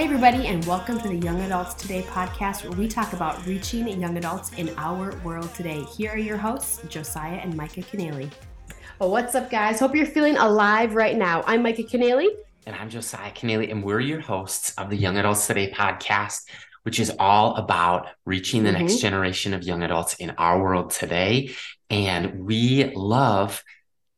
Hey, everybody, and welcome to the Young Adults Today podcast, where we talk about reaching young adults in our world today. Here are your hosts, Josiah and Micah Keneally. Well, what's up, guys? Hope you're feeling alive right now. I'm Micah Keneally. And I'm Josiah Keneally, and we're your hosts of the Young Adults Today podcast, which is all about reaching the mm-hmm. next generation of young adults in our world today. And we love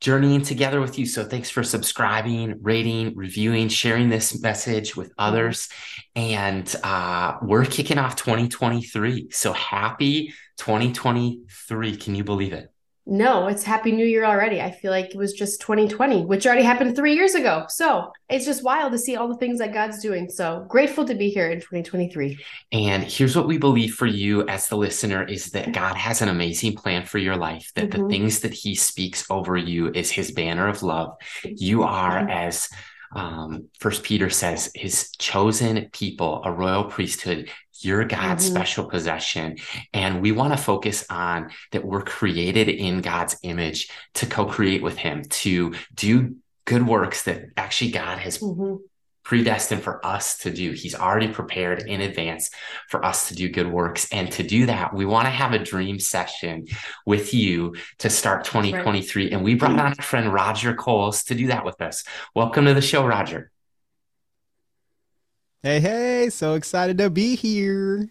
journeying together with you. So thanks for subscribing, rating, reviewing, sharing this message with others. And uh, we're kicking off 2023. So happy 2023. Can you believe it? No, it's Happy New Year already. I feel like it was just 2020, which already happened three years ago. So it's just wild to see all the things that God's doing. So grateful to be here in 2023. And here's what we believe for you as the listener is that God has an amazing plan for your life, that mm-hmm. the things that He speaks over you is His banner of love. You are mm-hmm. as um, First Peter says, his chosen people, a royal priesthood, you're God's mm-hmm. special possession. And we want to focus on that we're created in God's image to co create with Him, to do good works that actually God has mm-hmm. Predestined for us to do. He's already prepared in advance for us to do good works. And to do that, we want to have a dream session with you to start 2023. Right. And we brought on our friend Roger Coles to do that with us. Welcome to the show, Roger. Hey, hey, so excited to be here.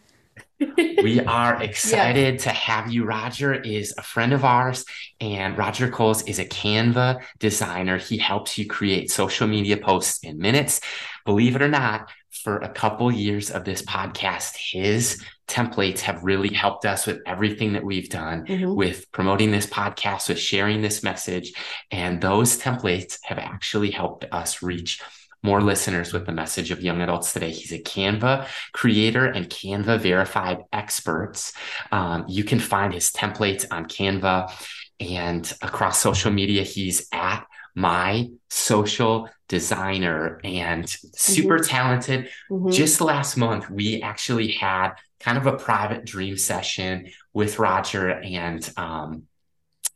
We are excited yeah. to have you. Roger is a friend of ours, and Roger Coles is a Canva designer. He helps you create social media posts in minutes. Believe it or not, for a couple years of this podcast, his templates have really helped us with everything that we've done mm-hmm. with promoting this podcast, with sharing this message. And those templates have actually helped us reach more listeners with the message of young adults today. He's a Canva creator and Canva verified experts. Um, you can find his templates on Canva and across social media. He's at my social designer and super mm-hmm. talented. Mm-hmm. Just last month, we actually had kind of a private dream session with Roger, and um,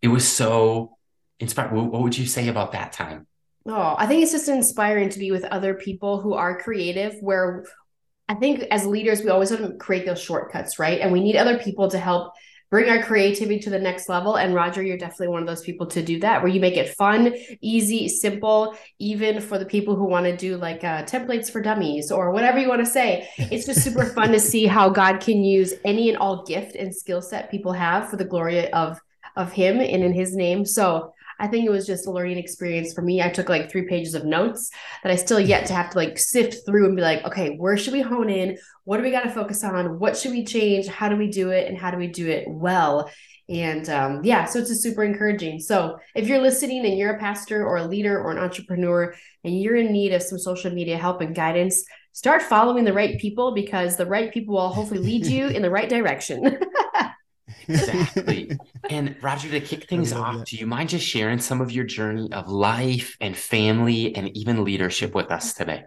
it was so inspiring. What would you say about that time? Oh, I think it's just inspiring to be with other people who are creative, where I think as leaders, we always want to create those shortcuts, right? And we need other people to help bring our creativity to the next level. And Roger, you're definitely one of those people to do that, where you make it fun, easy, simple, even for the people who want to do like uh, templates for dummies or whatever you want to say. It's just super fun to see how God can use any and all gift and skill set people have for the glory of of Him and in His name. So I think it was just a learning experience for me. I took like three pages of notes that I still yet to have to like sift through and be like, okay, where should we hone in? What do we got to focus on? What should we change? How do we do it? And how do we do it well? And um, yeah, so it's a super encouraging. So if you're listening and you're a pastor or a leader or an entrepreneur and you're in need of some social media help and guidance, start following the right people because the right people will hopefully lead you in the right direction. Exactly. and Roger, to kick things off, that. do you mind just sharing some of your journey of life and family and even leadership with us today?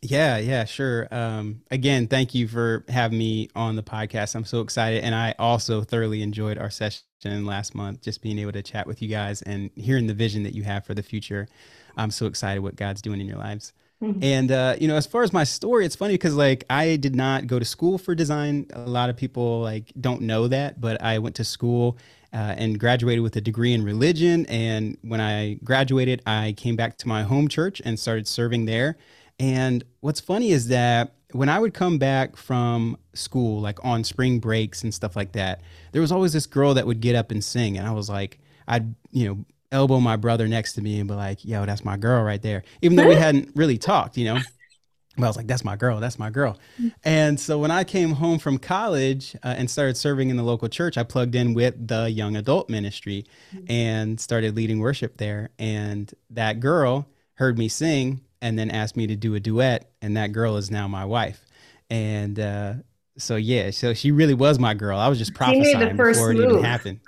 Yeah, yeah, sure. Um, again, thank you for having me on the podcast. I'm so excited. And I also thoroughly enjoyed our session last month, just being able to chat with you guys and hearing the vision that you have for the future. I'm so excited what God's doing in your lives. Mm-hmm. And uh, you know, as far as my story, it's funny because like I did not go to school for design. A lot of people like don't know that, but I went to school uh, and graduated with a degree in religion. And when I graduated, I came back to my home church and started serving there. And what's funny is that when I would come back from school, like on spring breaks and stuff like that, there was always this girl that would get up and sing, and I was like, I'd you know elbow my brother next to me and be like, yo, that's my girl right there. Even though we hadn't really talked, you know. But I was like, that's my girl, that's my girl. And so when I came home from college uh, and started serving in the local church, I plugged in with the young adult ministry and started leading worship there. And that girl heard me sing and then asked me to do a duet. And that girl is now my wife. And uh, so, yeah, so she really was my girl. I was just prophesying before move. it even happened.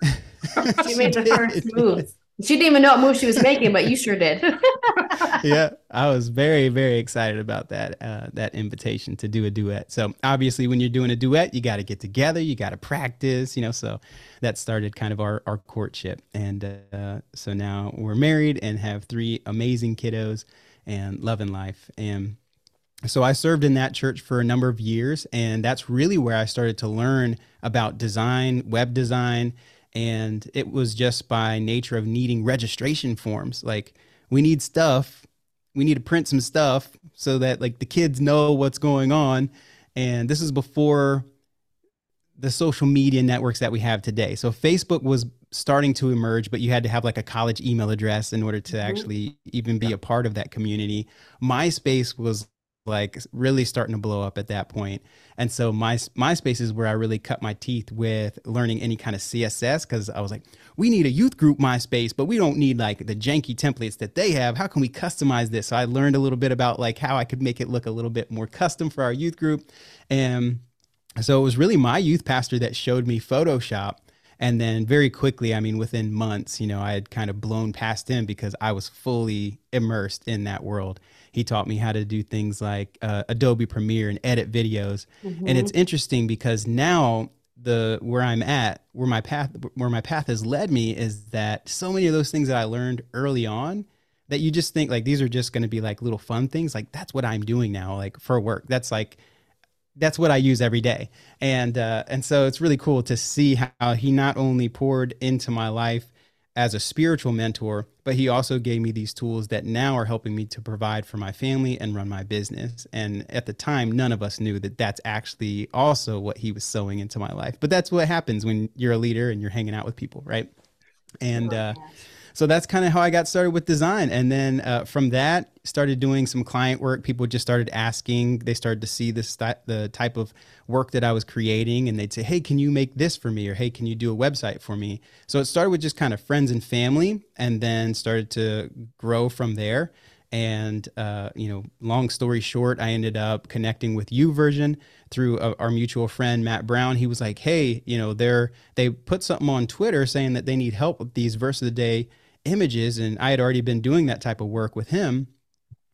she made the first move. She didn't even know what move she was making, but you sure did. yeah, I was very, very excited about that uh, that invitation to do a duet. So obviously, when you're doing a duet, you got to get together, you got to practice, you know. So that started kind of our our courtship, and uh, so now we're married and have three amazing kiddos and loving life. And so I served in that church for a number of years, and that's really where I started to learn about design, web design, and it was just by nature of needing registration forms. Like we need stuff, we need to print some stuff so that like the kids know what's going on. And this is before the social media networks that we have today. So Facebook was starting to emerge, but you had to have like a college email address in order to mm-hmm. actually even be a part of that community. MySpace was like really starting to blow up at that point. And so my MySpace is where I really cut my teeth with learning any kind of CSS because I was like, we need a youth group MySpace, but we don't need like the janky templates that they have. How can we customize this? So I learned a little bit about like how I could make it look a little bit more custom for our youth group. And so it was really my youth pastor that showed me Photoshop. And then very quickly, I mean, within months, you know, I had kind of blown past him because I was fully immersed in that world. He taught me how to do things like uh, Adobe Premiere and edit videos. Mm-hmm. And it's interesting because now the where I'm at, where my path where my path has led me is that so many of those things that I learned early on that you just think like these are just going to be like little fun things like that's what I'm doing now like for work. That's like that's what I use every day. And uh, and so it's really cool to see how he not only poured into my life as a spiritual mentor, but he also gave me these tools that now are helping me to provide for my family and run my business. And at the time, none of us knew that that's actually also what he was sowing into my life. But that's what happens when you're a leader and you're hanging out with people, right? And uh, so that's kind of how I got started with design. And then uh, from that, started doing some client work. People just started asking. They started to see this the type of work that I was creating, and they'd say, "Hey, can you make this for me?" or "Hey, can you do a website for me?" So it started with just kind of friends and family, and then started to grow from there. And uh, you know, long story short, I ended up connecting with YouVersion through a, our mutual friend Matt Brown. He was like, "Hey, you know, they're they put something on Twitter saying that they need help with these verse of the day images and I had already been doing that type of work with him.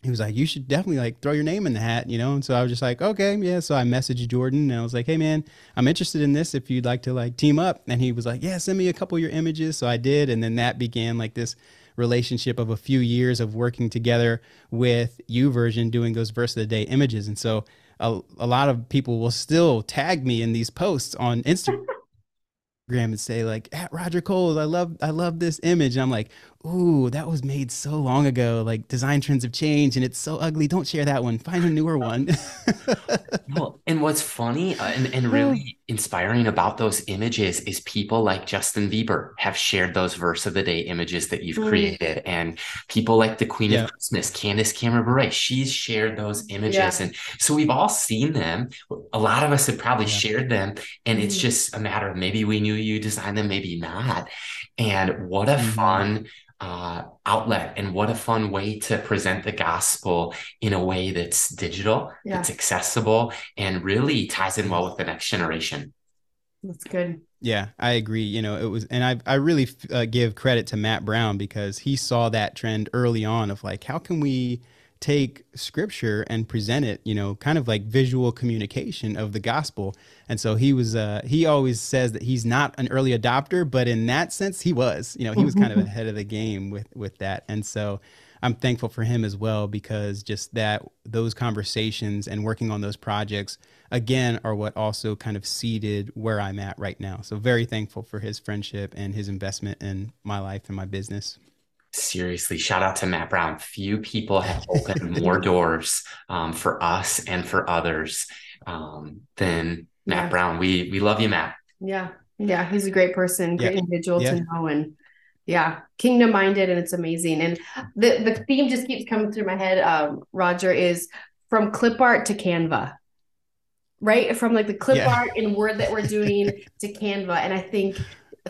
He was like, you should definitely like throw your name in the hat, you know? And so I was just like, okay, yeah. So I messaged Jordan and I was like, hey man, I'm interested in this if you'd like to like team up. And he was like, yeah, send me a couple of your images. So I did. And then that began like this relationship of a few years of working together with YouVersion doing those verse of the day images. And so a, a lot of people will still tag me in these posts on Instagram and say like at Roger Coles, I love I love this image. And I'm like, ooh, that was made so long ago. Like design trends have changed and it's so ugly. Don't share that one. Find a newer one. well, and what's funny uh, and, and really inspiring about those images is people like Justin Bieber have shared those verse of the day images that you've mm. created. And people like the Queen yeah. of Christmas, Candace Cameron Bure, she's shared those images. Yeah. And so we've all seen them. A lot of us have probably yeah. shared them. And mm. it's just a matter of maybe we knew you designed them, maybe not. And what a mm-hmm. fun uh, outlet and what a fun way to present the gospel in a way that's digital, yeah. that's accessible, and really ties in well with the next generation. That's good. Yeah, I agree. You know, it was, and I I really uh, give credit to Matt Brown because he saw that trend early on of like, how can we take scripture and present it, you know, kind of like visual communication of the gospel. And so he was, uh, he always says that he's not an early adopter, but in that sense, he was, you know, he was kind of ahead of the game with, with that. And so I'm thankful for him as well, because just that, those conversations and working on those projects again are what also kind of seeded where I'm at right now. So very thankful for his friendship and his investment in my life and my business seriously shout out to matt brown. Few people have opened more doors um, for us and for others um, than matt yeah. brown. We we love you matt. Yeah. Yeah he's a great person great yeah. individual yeah. to know and yeah kingdom minded and it's amazing. And the the theme just keeps coming through my head um, roger is from clip art to canva right? From like the clip art and word that we're doing to canva. And i think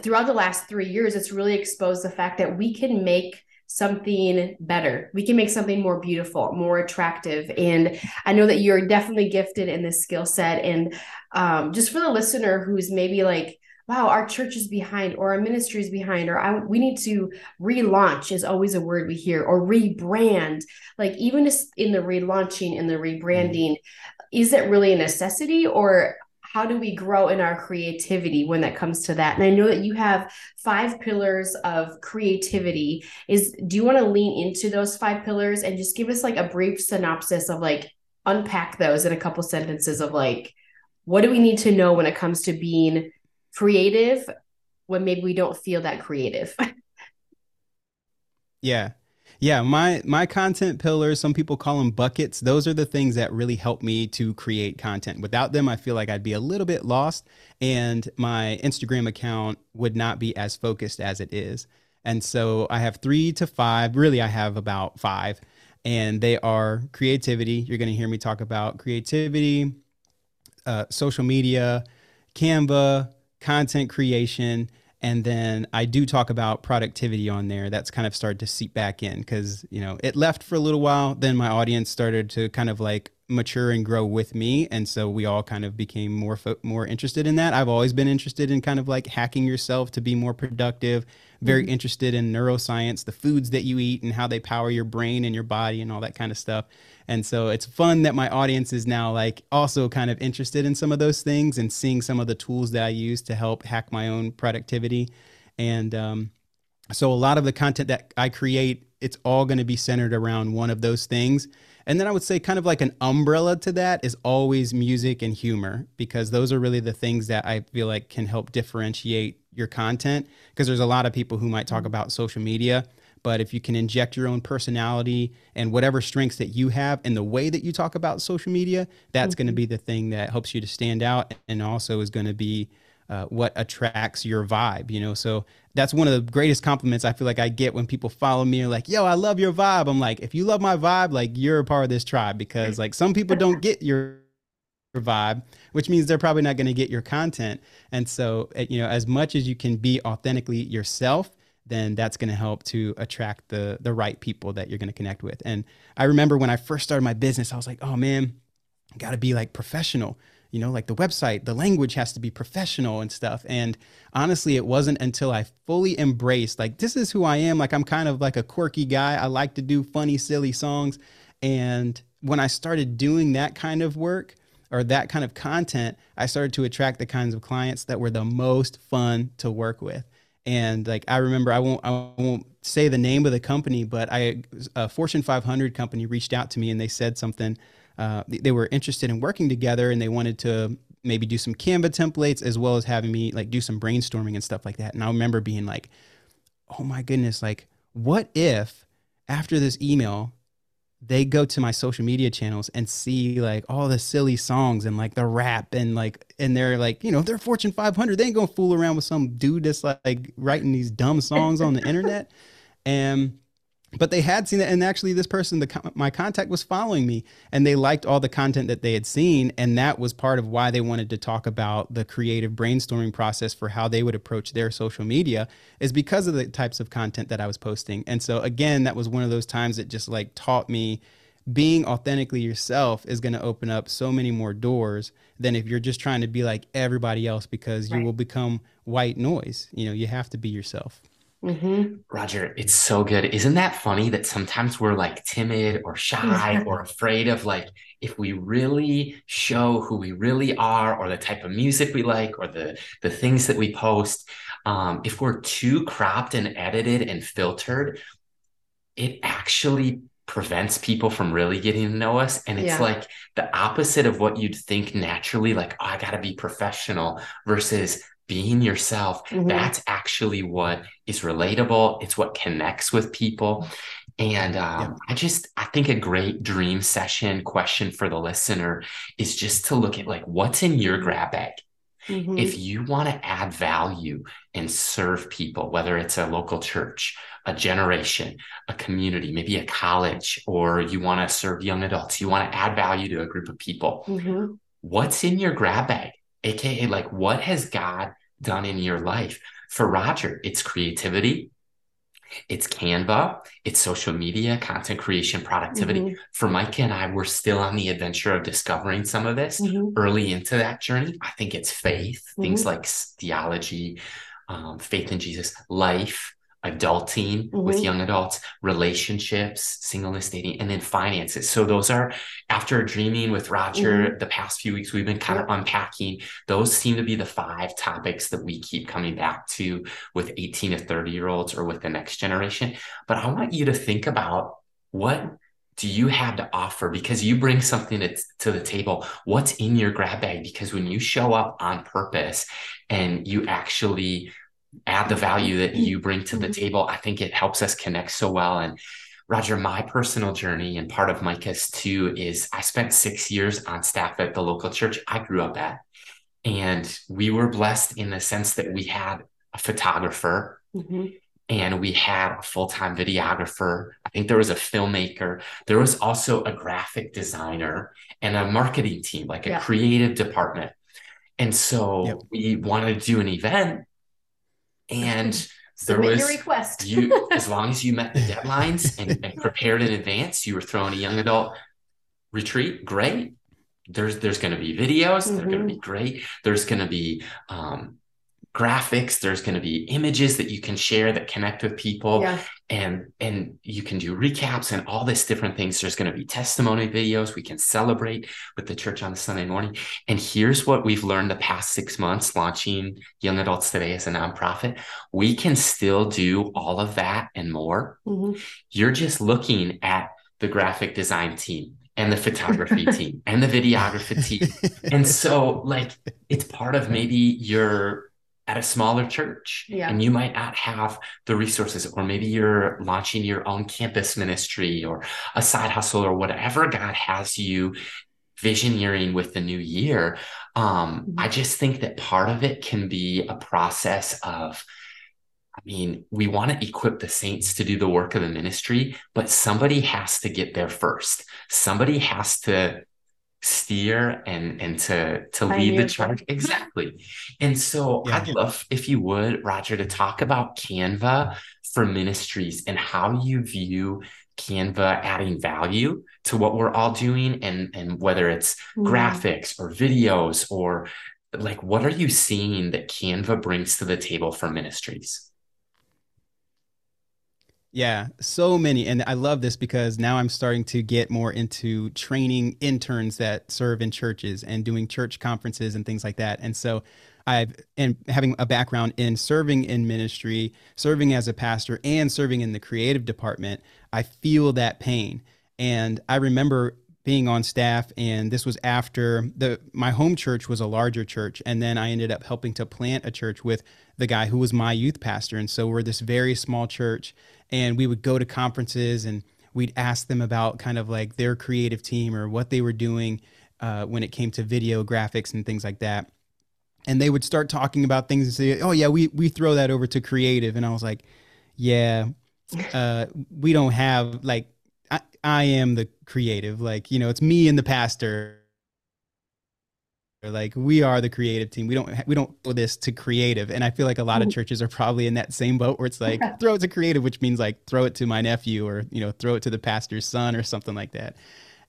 throughout the last three years, it's really exposed the fact that we can make something better. We can make something more beautiful, more attractive. And I know that you're definitely gifted in this skill set. And um, just for the listener who's maybe like, wow, our church is behind or our ministry is behind, or I, we need to relaunch is always a word we hear, or rebrand. Like even in the relaunching and the rebranding, is it really a necessity or how do we grow in our creativity when that comes to that and i know that you have five pillars of creativity is do you want to lean into those five pillars and just give us like a brief synopsis of like unpack those in a couple sentences of like, what do we need to know when it comes to being creative when maybe we don't feel that creative? yeah. Yeah, my my content pillars, some people call them buckets. Those are the things that really help me to create content. Without them, I feel like I'd be a little bit lost and my Instagram account would not be as focused as it is. And so I have 3 to 5, really I have about 5 and they are creativity. You're going to hear me talk about creativity, uh, social media, Canva, content creation, and then I do talk about productivity on there. That's kind of started to seep back in because you know it left for a little while. Then my audience started to kind of like mature and grow with me, and so we all kind of became more fo- more interested in that. I've always been interested in kind of like hacking yourself to be more productive very mm-hmm. interested in neuroscience, the foods that you eat and how they power your brain and your body and all that kind of stuff. And so it's fun that my audience is now like also kind of interested in some of those things and seeing some of the tools that I use to help hack my own productivity. And um, so a lot of the content that I create, it's all going to be centered around one of those things. And then I would say, kind of like an umbrella to that, is always music and humor, because those are really the things that I feel like can help differentiate your content. Because there's a lot of people who might talk mm-hmm. about social media, but if you can inject your own personality and whatever strengths that you have in the way that you talk about social media, that's mm-hmm. going to be the thing that helps you to stand out and also is going to be uh, what attracts your vibe, you know? So that's one of the greatest compliments I feel like I get when people follow me and like, yo, I love your vibe. I'm like, if you love my vibe, like you're a part of this tribe because like some people don't get your vibe, which means they're probably not going to get your content. And so, eh, you know, as much as you can be authentically yourself, then that's going to help to attract the the right people that you're going to connect with. And I remember when I first started my business, I was like, oh man, I got to be like professional you know, like the website, the language has to be professional and stuff. And honestly, it wasn't until I fully embraced, like, this is who I am. Like, I'm kind of like a quirky guy. I like to do funny, silly songs. And when I started doing that kind of work or that kind of content, I started to attract the kinds of clients that were the most fun to work with. And like I remember, I won't I won't say the name of the company, but I a Fortune 500 company reached out to me and they said something uh, they were interested in working together and they wanted to maybe do some Canva templates as well as having me like do some brainstorming and stuff like that. And I remember being like, oh my goodness, like, what if after this email, they go to my social media channels and see like all the silly songs and like the rap and like and they're like you know they're fortune 500 they ain't gonna fool around with some dude that's like, like writing these dumb songs on the internet. And but they had seen it and actually this person the my contact was following me and they liked all the content that they had seen and that was part of why they wanted to talk about the creative brainstorming process for how they would approach their social media is because of the types of content that I was posting. And so again that was one of those times that just like taught me being authentically yourself is going to open up so many more doors than if you're just trying to be like everybody else because you will become white noise. You know you have to be yourself Mm-hmm. Roger, it's so good. Isn't that funny that sometimes we're like timid or shy or afraid of like if we really show who we really are or the type of music we like or the the things that we post, um, if we're too cropped and edited and filtered, it actually prevents people from really getting to know us. And it's yeah. like the opposite of what you'd think naturally, like, oh, I gotta be professional versus being yourself mm-hmm. that's actually what is relatable it's what connects with people and um, yeah. i just i think a great dream session question for the listener is just to look at like what's in your grab bag mm-hmm. if you want to add value and serve people whether it's a local church a generation a community maybe a college or you want to serve young adults you want to add value to a group of people mm-hmm. what's in your grab bag aka like what has God done in your life? For Roger, it's creativity, it's Canva, it's social media, content creation, productivity. Mm-hmm. For Micah and I, we're still on the adventure of discovering some of this mm-hmm. early into that journey. I think it's faith, mm-hmm. things like theology, um, faith in Jesus, life, adulting mm-hmm. with young adults, relationships, singleness, dating, and then finances. So those are after dreaming with Roger mm-hmm. the past few weeks, we've been kind of unpacking. Those seem to be the five topics that we keep coming back to with 18 to 30 year olds or with the next generation. But I want you to think about what do you have to offer? Because you bring something to, to the table. What's in your grab bag? Because when you show up on purpose and you actually add the value that you bring to the mm-hmm. table, I think it helps us connect so well. And Roger, my personal journey and part of Micah's too is I spent six years on staff at the local church I grew up at. And we were blessed in the sense that we had a photographer mm-hmm. and we had a full time videographer. I think there was a filmmaker. There was also a graphic designer and a marketing team, like a yeah. creative department. And so yep. we wanted to do an event and there was your request. you as long as you met the deadlines and, and prepared in advance, you were throwing a young adult retreat. Great. There's there's going to be videos. Mm-hmm. They're going to be great. There's going to be um, graphics there's going to be images that you can share that connect with people yeah. and and you can do recaps and all this different things there's going to be testimony videos we can celebrate with the church on the sunday morning and here's what we've learned the past six months launching young adults today as a nonprofit we can still do all of that and more mm-hmm. you're just looking at the graphic design team and the photography team and the videography team. And so like it's part of maybe your at a smaller church yeah. and you might not have the resources or maybe you're launching your own campus ministry or a side hustle or whatever god has you visioneering with the new year um, mm-hmm. i just think that part of it can be a process of I mean, we want to equip the saints to do the work of the ministry, but somebody has to get there first. Somebody has to steer and and to to lead the charge exactly and so yeah. i'd love if you would roger to talk about canva for ministries and how you view canva adding value to what we're all doing and and whether it's mm. graphics or videos or like what are you seeing that canva brings to the table for ministries yeah, so many. And I love this because now I'm starting to get more into training interns that serve in churches and doing church conferences and things like that. And so I've and having a background in serving in ministry, serving as a pastor and serving in the creative department, I feel that pain. And I remember being on staff and this was after the my home church was a larger church and then I ended up helping to plant a church with the guy who was my youth pastor and so we're this very small church and we would go to conferences and we'd ask them about kind of like their creative team or what they were doing uh, when it came to video graphics and things like that and they would start talking about things and say oh yeah we we throw that over to creative and I was like yeah uh, we don't have like I, I am the creative. Like, you know, it's me and the pastor. Like we are the creative team. We don't we don't throw this to creative. And I feel like a lot of mm-hmm. churches are probably in that same boat where it's like throw it to creative, which means like throw it to my nephew or you know throw it to the pastor's son or something like that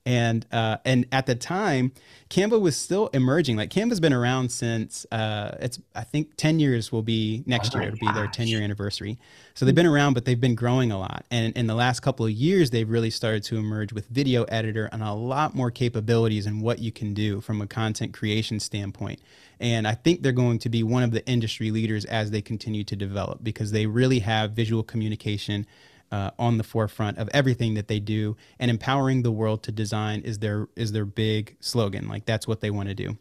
and uh, and at the time canva was still emerging. Like canva's been around since uh, it's i think 10 years will be next oh year. It'll be their 10 year anniversary. So they've been around but they've been growing a lot. And in the last couple of years they've really started to emerge with video editor and a lot more capabilities and what you can do from a content creation standpoint. And i think they're going to be one of the industry leaders as they continue to develop because they really have visual communication uh, on the forefront of everything that they do, and empowering the world to design is their is their big slogan. Like that's what they want to do.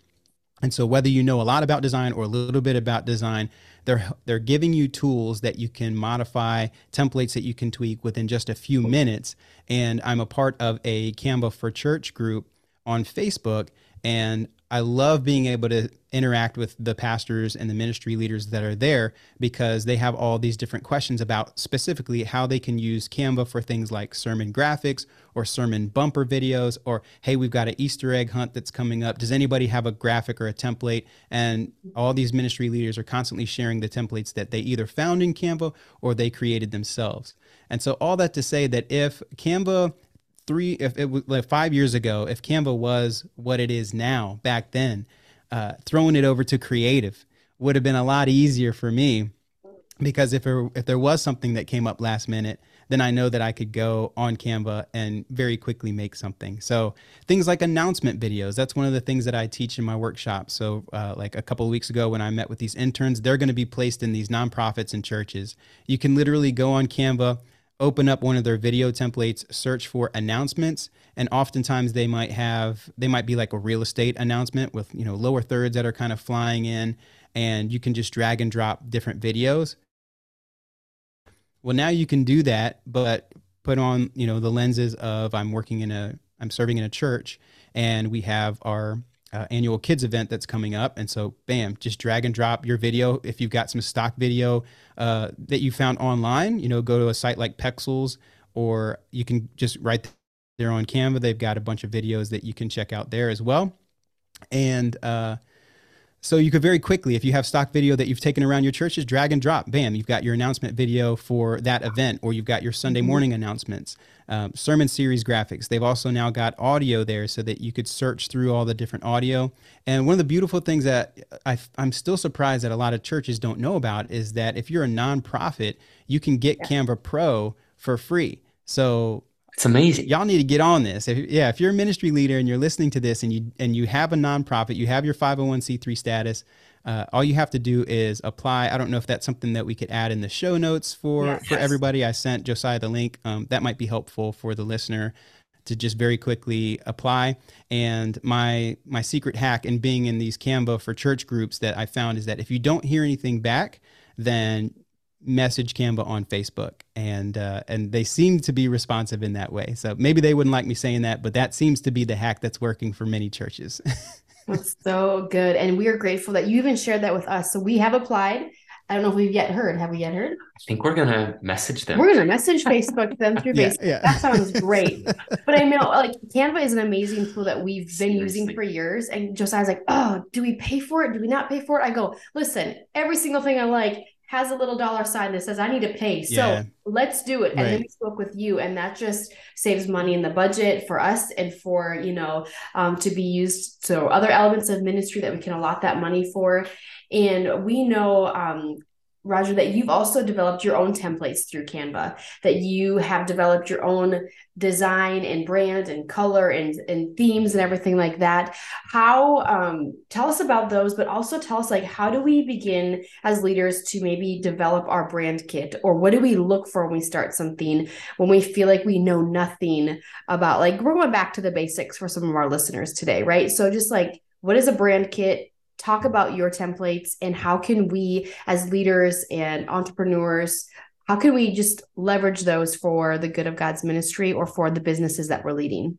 And so whether you know a lot about design or a little bit about design, they're they're giving you tools that you can modify, templates that you can tweak within just a few minutes. And I'm a part of a Canva for Church group on Facebook and I love being able to interact with the pastors and the ministry leaders that are there because they have all these different questions about specifically how they can use Canva for things like sermon graphics or sermon bumper videos or hey we've got an Easter egg hunt that's coming up. Does anybody have a graphic or a template? And all these ministry leaders are constantly sharing the templates that they either found in Canva or they created themselves. And so all that to say that if Canva three if it was like five years ago if canva was what it is now back then uh, throwing it over to creative would have been a lot easier for me because if there, if there was something that came up last minute then i know that i could go on canva and very quickly make something. So things like announcement videos that's one of the things that i teach in my workshop so uh, like a couple of weeks ago when i met with these interns they're going to be placed in these nonprofits and churches. You can literally go on canva open up one of their video templates, search for announcements, and oftentimes they might have they might be like a real estate announcement with you know lower thirds that are kind of flying in, and you can just drag and drop different videos. Well, now you can do that, but put on you know the lenses of I'm working in a I'm serving in a church, and we have our uh, annual kids event that's coming up. And so, bam, just drag and drop your video. If you've got some stock video uh, that you found online, you know, go to a site like Pexels, or you can just write there on Canva. They've got a bunch of videos that you can check out there as well. And uh, so you could very quickly, if you have stock video that you've taken around your church, just drag and drop. Bam, you've got your announcement video for that event, or you've got your Sunday mm-hmm. morning announcements, um, sermon series graphics. They've also now got audio there so that you could search through all the different audio. And one of the beautiful things that I, am still surprised that a lot of churches don't know about is that if you're a nonprofit, you can get yeah. Canva Pro for free. So it's amazing. Y'all need to get on this. If, yeah, if you're a ministry leader and you're listening to this and you and you have a nonprofit, you have your 501c3 status, uh, all you have to do is apply. I don't know if that's something that we could add in the show notes for yes. for everybody. I sent Josiah the link. Um, that might be helpful for the listener to just very quickly apply. And my my secret hack in being in these Canva for church groups that I found is that if you don't hear anything back, then message Canva on Facebook, and uh, and they seem to be responsive in that way. So maybe they wouldn't like me saying that, but that seems to be the hack that's working for many churches. that's so good, and we are grateful that you even shared that with us. So we have applied. I don't know if we've yet heard. Have we yet heard? I think we're gonna message them. We're gonna message Facebook them through yeah, Facebook. Yeah. That sounds great. but I know like Canva is an amazing tool that we've been Seriously. using for years. And Josiah's like, oh, do we pay for it? Do we not pay for it? I go, listen, every single thing I like has a little dollar sign that says I need to pay. So yeah. let's do it. And right. then we spoke with you, and that just saves money in the budget for us and for you know um, to be used. So other elements of ministry that we can allot that money for. And we know um, Roger, that you've also developed your own templates through Canva, that you have developed your own design and brand and color and, and themes and everything like that. How, um, tell us about those, but also tell us, like, how do we begin as leaders to maybe develop our brand kit? Or what do we look for when we start something when we feel like we know nothing about, like, we're going back to the basics for some of our listeners today, right? So, just like, what is a brand kit? Talk about your templates and how can we as leaders and entrepreneurs how can we just leverage those for the good of god's ministry or for the businesses that we're leading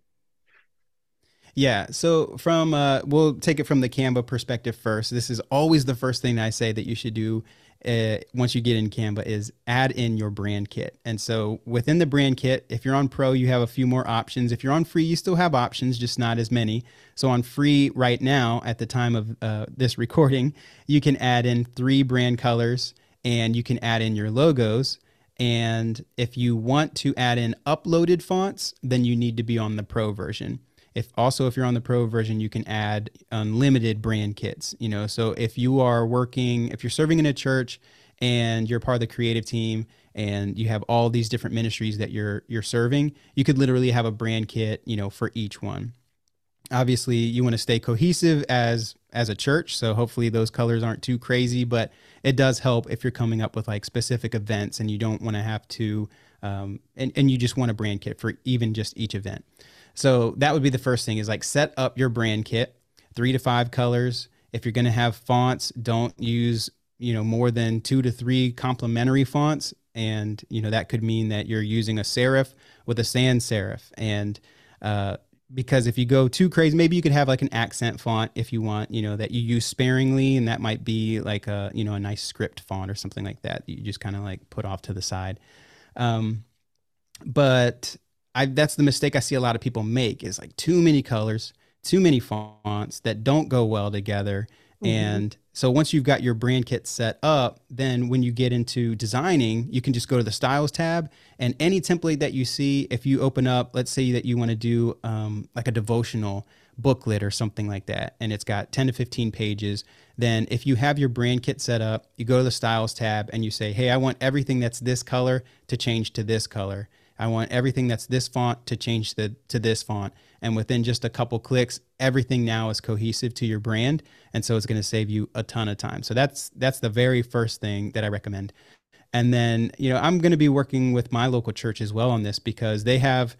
yeah. So from uh, we'll take it from the Canva perspective first. This is always the first thing I say that you should do uh, once you get in Canva is add in your brand kit. And so within the brand kit, if you're on Pro, you have a few more options. If you're on free, you still have options, just not as many. So on free right now, at the time of uh, this recording, you can add in three brand colors and you can add in your logos. And if you want to add in uploaded fonts, then you need to be on the Pro version. If also if you're on the pro version, you can add unlimited brand kits. You know, so if you are working, if you're serving in a church and you're part of the creative team and you have all these different ministries that you're you're serving, you could literally have a brand kit, you know, for each one. Obviously, you want to stay cohesive as as a church, so hopefully those colors aren't too crazy, but it does help if you're coming up with like specific events and you don't want to have to um, and, and you just want a brand kit for even just each event. So that would be the first thing is like set up your brand kit, three to five colors. If you're going to have fonts, don't use, you know, more than two to three complementary fonts. And, you know, that could mean that you're using a serif with a sans serif. And, uh, because if you go too crazy, maybe you could have like an accent font if you want, you know, that you use sparingly, and that might be like a, you know, a nice script font or something like that. that you just kind of like put off to the side. Um, but I that's the mistake I see a lot of people make is like too many colors, too many fonts that don't go well together. Mm-hmm. And so once you've got your brand kit set up, then when you get into designing, you can just go to the styles tab and any template that you see, if you open up, let's say that you want to do um, like a devotional booklet or something like that, and it's got 10 to 15 pages, then if you have your brand kit set up, you go to the styles tab and you say, hey, I want everything that's this color to change to this color. I want everything that's this font to change the, to this font. And within just a couple clicks, everything now is cohesive to your brand. And so it's going to save you a ton of time. So that's, that's the very first thing that I recommend. And then, you know, I'm going to be working with my local church as well on this because they have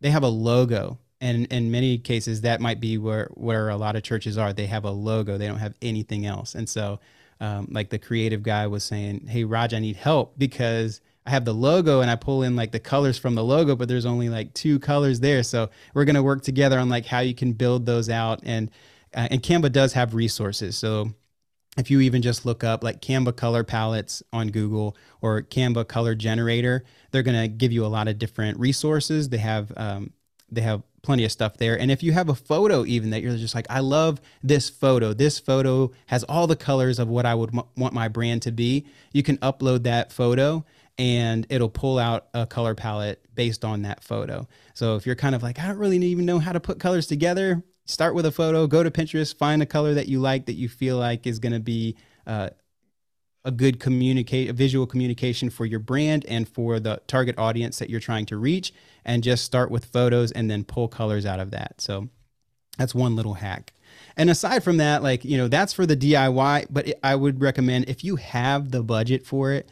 they have a logo and in many cases that might be where where a lot of churches are they have a logo they don't have anything else and so um, like the creative guy was saying hey raj i need help because i have the logo and i pull in like the colors from the logo but there's only like two colors there. So we're going to work together on like how you can build those out. And uh, and canva does have resources. So if you even just look up like Canva color palettes on Google or Canva color generator, they're going to give you a lot of different resources. They have um, they have plenty of stuff there. And if you have a photo, even that you're just like, I love this photo. This photo has all the colors of what I would want my brand to be. You can upload that photo and it'll pull out a color palette based on that photo. So if you're kind of like, I don't really even know how to put colors together, start with a photo, go to Pinterest, find a color that you like that you feel like is going to be uh, a good communicate a visual communication for your brand and for the target audience that you're trying to reach and just start with photos and then pull colors out of that. So that's one little hack. And aside from that like you know that's for the diy but i would recommend if you have the budget for it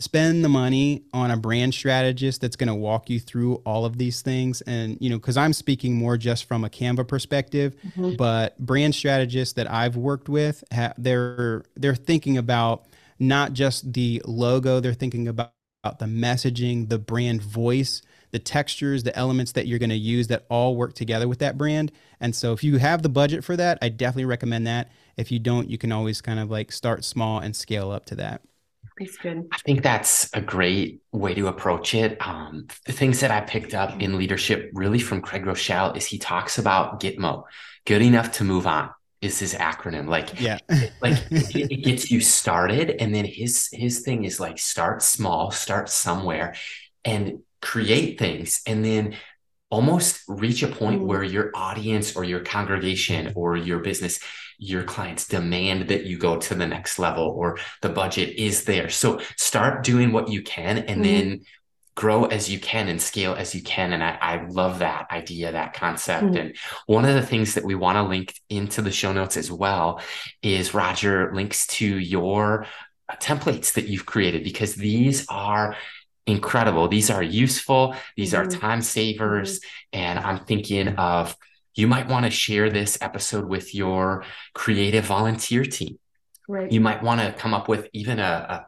spend the money on a brand strategist that's going to walk you through all of these things. And you know because i'm speaking more just from a canva perspective mm-hmm. but brand strategists that i've worked with ha- they're they're thinking about not just the logo they're thinking about, about the messaging the brand voice the textures the elements that you're going to use that all work together with that brand. And so if you have the budget for that i definitely recommend that. If you don't you can always kind of like start small and scale up to that that's good. I think that's a great way to approach it. Um, the things that I picked up in leadership really from Craig Groeschel, is he talks about Gitmo, good enough to move on is his acronym. Like, yeah, like it, it gets you started. And then his, his thing is like, start small, start somewhere and create things. And then almost reach a point mm. where your audience or your congregation or your business your clients demand that you go to the next level or the budget is there so start doing what you can and mm. then grow as you can and scale as you can and i, I love that idea that concept mm. and one of the things that we want to link into the show notes as well is roger links to your templates that you've created because these are incredible. These are useful, these mm-hmm. are time savers. Mm-hmm. And I'm thinking of you might want to share this episode with your creative volunteer team. Right. You might want to come up with even a, a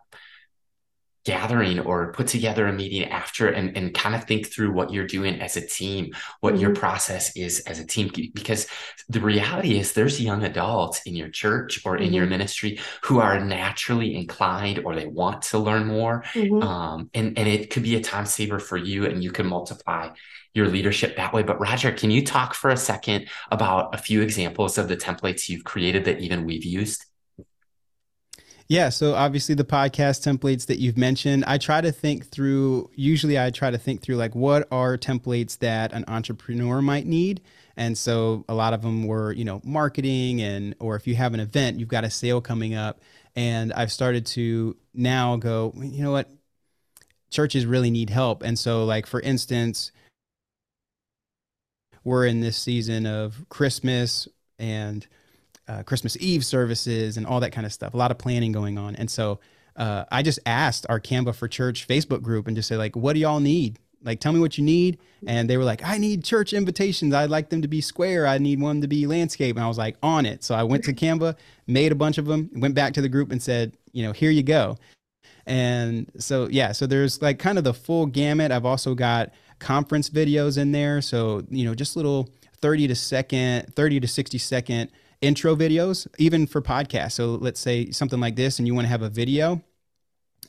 gathering or put together a meeting after and, and kind of think through what you're doing as a team, what mm-hmm. your process is as a team. Because the reality is there's young adults in your church or in mm-hmm. your ministry who are naturally inclined or they want to learn more. Mm-hmm. Um, and, and it could be a time saver for you and you can multiply your leadership that way. But Roger, can you talk for a second about a few examples of the templates you've created that even we've used? Yeah, so obviously the podcast templates that you've mentioned, I try to think through, usually I try to think through like what are templates that an entrepreneur might need. And so a lot of them were, you know, marketing and or if you have an event, you've got a sale coming up and I've started to now go, you know what? Churches really need help. And so like for instance, we're in this season of Christmas and uh, Christmas Eve services and all that kind of stuff. A lot of planning going on. And so uh, I just asked our Canva for Church Facebook group and just say like, what do y'all need? Like, tell me what you need. And they were like, I need church invitations. I'd like them to be square. I need one to be landscape. And I was like, on it. So I went to Canva, made a bunch of them, went back to the group and said, you know, here you go. And so, yeah, so there's like kind of the full gamut. I've also got conference videos in there. So, you know, just little 30 to second, 30 to 60 second intro videos, even for podcasts. So let's say something like this, and you want to have a video,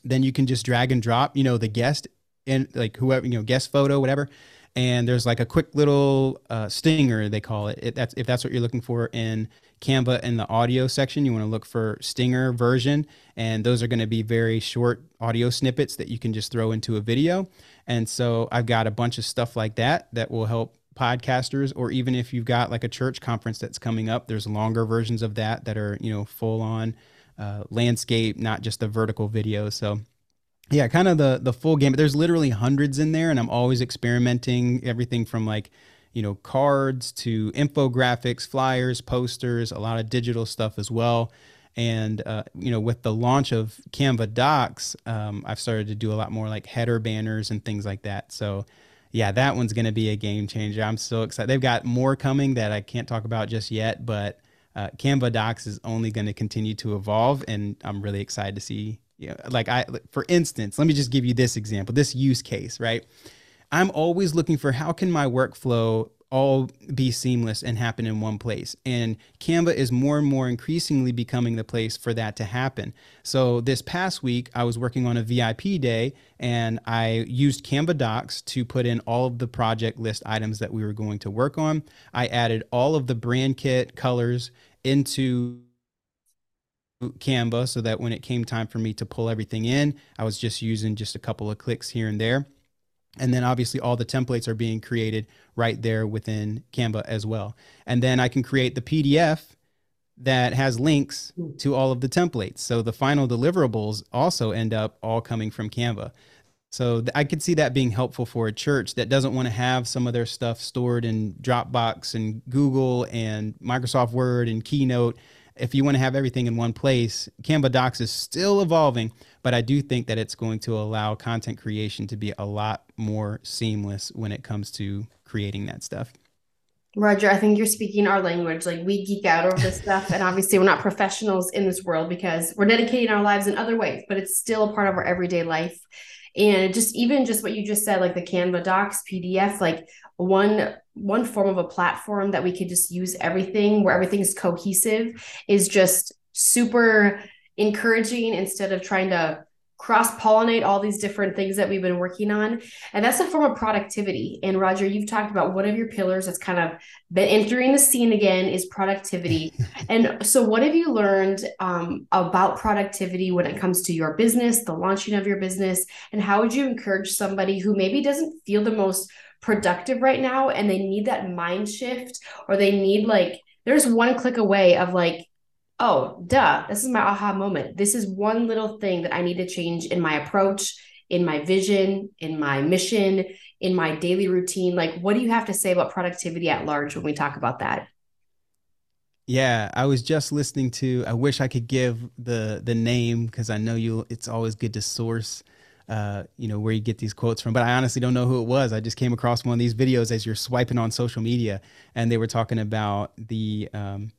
then you can just drag and drop, you know, the guest and like whoever, you know, guest photo, whatever. And there's like a quick little uh, stinger, they call it. it. That's if that's what you're looking for in Canva in the audio section. You want to look for stinger version, and those are going to be very short audio snippets that you can just throw into a video. And so I've got a bunch of stuff like that that will help podcasters or even if you've got like a church conference that's coming up there's longer versions of that that are you know full on uh, landscape not just the vertical video so yeah kind of the the full game But there's literally hundreds in there and i'm always experimenting everything from like you know cards to infographics flyers posters a lot of digital stuff as well And uh, you know, with the launch of Canva Docs, um, I've started to do a lot more like header banners and things like that. So, yeah, that one's going to be a game changer. I'm so excited. They've got more coming that I can't talk about just yet, but uh, Canva Docs is only going to continue to evolve, and I'm really excited to see. You know, like I, for instance, let me just give you this example, this use case, right? I'm always looking for how can my workflow all be seamless and happen in one place. And Canva is more and more increasingly becoming the place for that to happen. So this past week, I was working on a VIP day and I used Canva Docs to put in all of the project list items that we were going to work on. I added all of the brand kit colors into Canva so that when it came time for me to pull everything in, I was just using just a couple of clicks here and there. And then obviously all the templates are being created right there within Canva as well. And then I can create the PDF that has links to all of the templates. So the final deliverables also end up all coming from Canva. So I could see that being helpful for a church that doesn't want to have some of their stuff stored in Dropbox and Google and Microsoft Word and Keynote if you want to have everything in one place, Canva Docs is still evolving, but I do think that it's going to allow content creation to be a lot more seamless when it comes to creating that stuff. Roger, I think you're speaking our language. Like we geek out over this stuff, and obviously we're not professionals in this world because we're dedicating our lives in other ways, but it's still a part of our everyday life. And just even just what you just said, like the Canva Docs PDF, like one one form of a platform that we could just use everything where everything's cohesive is just super encouraging instead of trying to cross pollinate all these different things that we've been working on. And that's a form of productivity. And Roger, you've talked about one of your pillars that's kind of been entering the scene again is productivity. and so, what have you learned um, about productivity when it comes to your business, the launching of your business? And how would you encourage somebody who maybe doesn't feel the most productive right now and they need that mind shift or they need like, there's one click away of like, oh, duh, this is my aha moment. This is one little thing that I need to change in my approach, in my vision, in my mission, in my daily routine. Like, what do you have to say about productivity at large when we talk about that? Yeah, I was just listening to. I wish I could give the the name because I know you. It's always good to source, uh, you know, where you get these quotes from. But I honestly don't know who it was. I just came across one of these videos as you're swiping on social media, and they were talking about the um,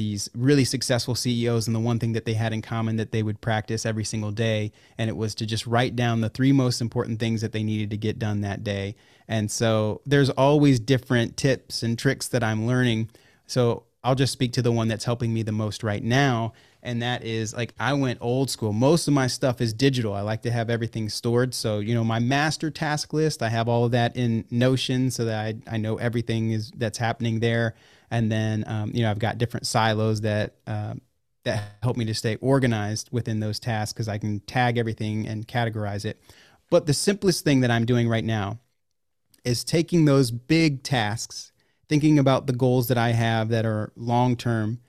these really successful CEOs, and the one thing that they had in common that they would practice every single day, and it was to just write down the three most important things that they needed to get done that day. And so there's always different tips and tricks that I'm learning. So I'll just speak to the one that's helping me the most right now. And that is like I went old school. Most of my stuff is digital. I like to have everything stored. So, you know, my master task list, I have all of that in Notion so that I, I know everything is that's happening there and then um, you know I've got different silos that uh, that help me to stay organized within those tasks because I can tag everything and categorize it. But the simplest thing that I'm doing right now is taking those big tasks, thinking about the goals that I have that are long term,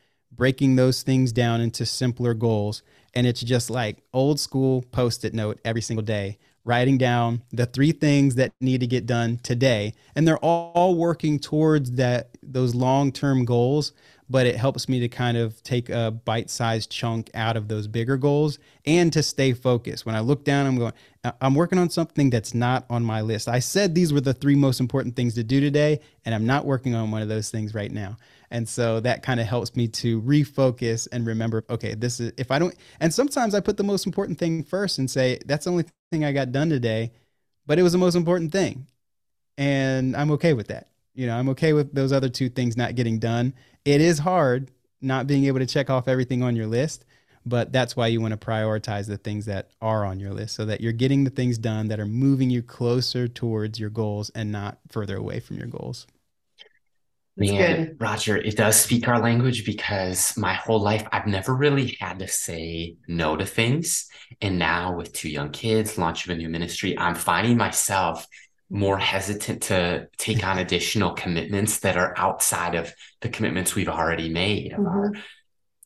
breaking those things down into simpler goals, and it's just like old school post-it note every single day writing down the three things that need to get done today. And they're all working towards that those long-term goals but it helps me to kind of take a bite-sized chunk out of those bigger goals and to stay focused. When i look down i'm going i'm working on something that's not on my list. I said these were the three most important things to do today and i'm not working on one of those things right now and so that kind of helps me to refocus and remember, okay, this is if I don't, and sometimes I put the most important thing first and say, that's the only thing I got done today, but it was the most important thing. And I'm okay with that. You know, I'm okay with those other two things not getting done. It is hard not being able to check off everything on your list, but that's why you want to prioritize the things that are on your list so that you're getting the things done that are moving you closer towards your goals and not further away from your goals. Man, Roger, it does speak our language because my whole life I've never really had to say no to things. And now with two young kids, launch of a new ministry, I'm finding myself more hesitant to take on additional commitments that are outside of the commitments we've already made of mm-hmm. our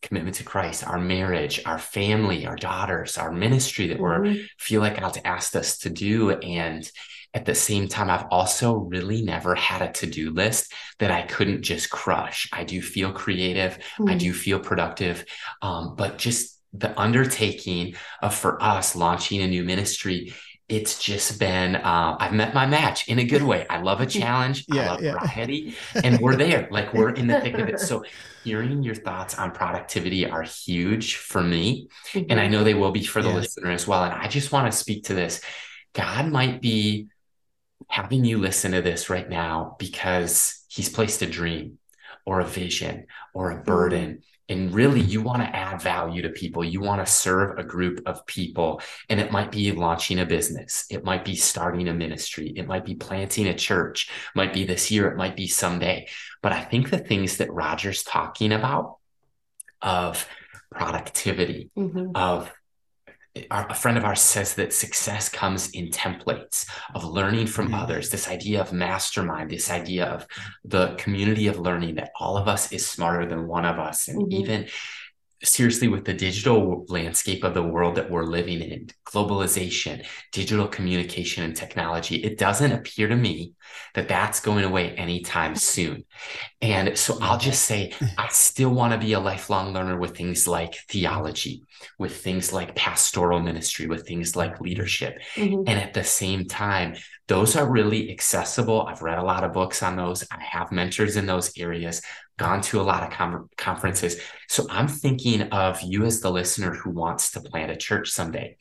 commitment to Christ, our marriage, our family, our daughters, our ministry that mm-hmm. we're feel like God's asked us to do. And at the same time, I've also really never had a to do list that I couldn't just crush. I do feel creative, mm-hmm. I do feel productive, um, but just the undertaking of for us launching a new ministry it's just been uh, I've met my match in a good way. I love a challenge. yeah, I love yeah. variety, and we're there. Like we're in the thick of it. So hearing your thoughts on productivity are huge for me, mm-hmm. and I know they will be for the yes. listener as well. And I just want to speak to this. God might be having you listen to this right now because He's placed a dream or a vision or a burden. And really you want to add value to people. You want to serve a group of people. And it might be launching a business. It might be starting a ministry. It might be planting a church. It might be this year. It might be someday. But i think the things that roger's talking about of productivity mm-hmm. of our, a friend of ours says that success comes in templates of learning from mm-hmm. others this idea of mastermind this idea of the community of learning that all of us is smarter than one of us and mm-hmm. even seriously with the digital landscape of the world that we're living in globalization digital communication and technology it doesn't appear to me that that's going away anytime soon. And so i'll just say i still want to be a lifelong learner with things like theology with things like pastoral ministry with things like leadership. Mm-hmm. and at the same time those are really accessible. I've read a lot of books on those. I have mentors in those areas gone to a lot of com- conferences. So I'm thinking of you as the listener who wants to plant a church someday.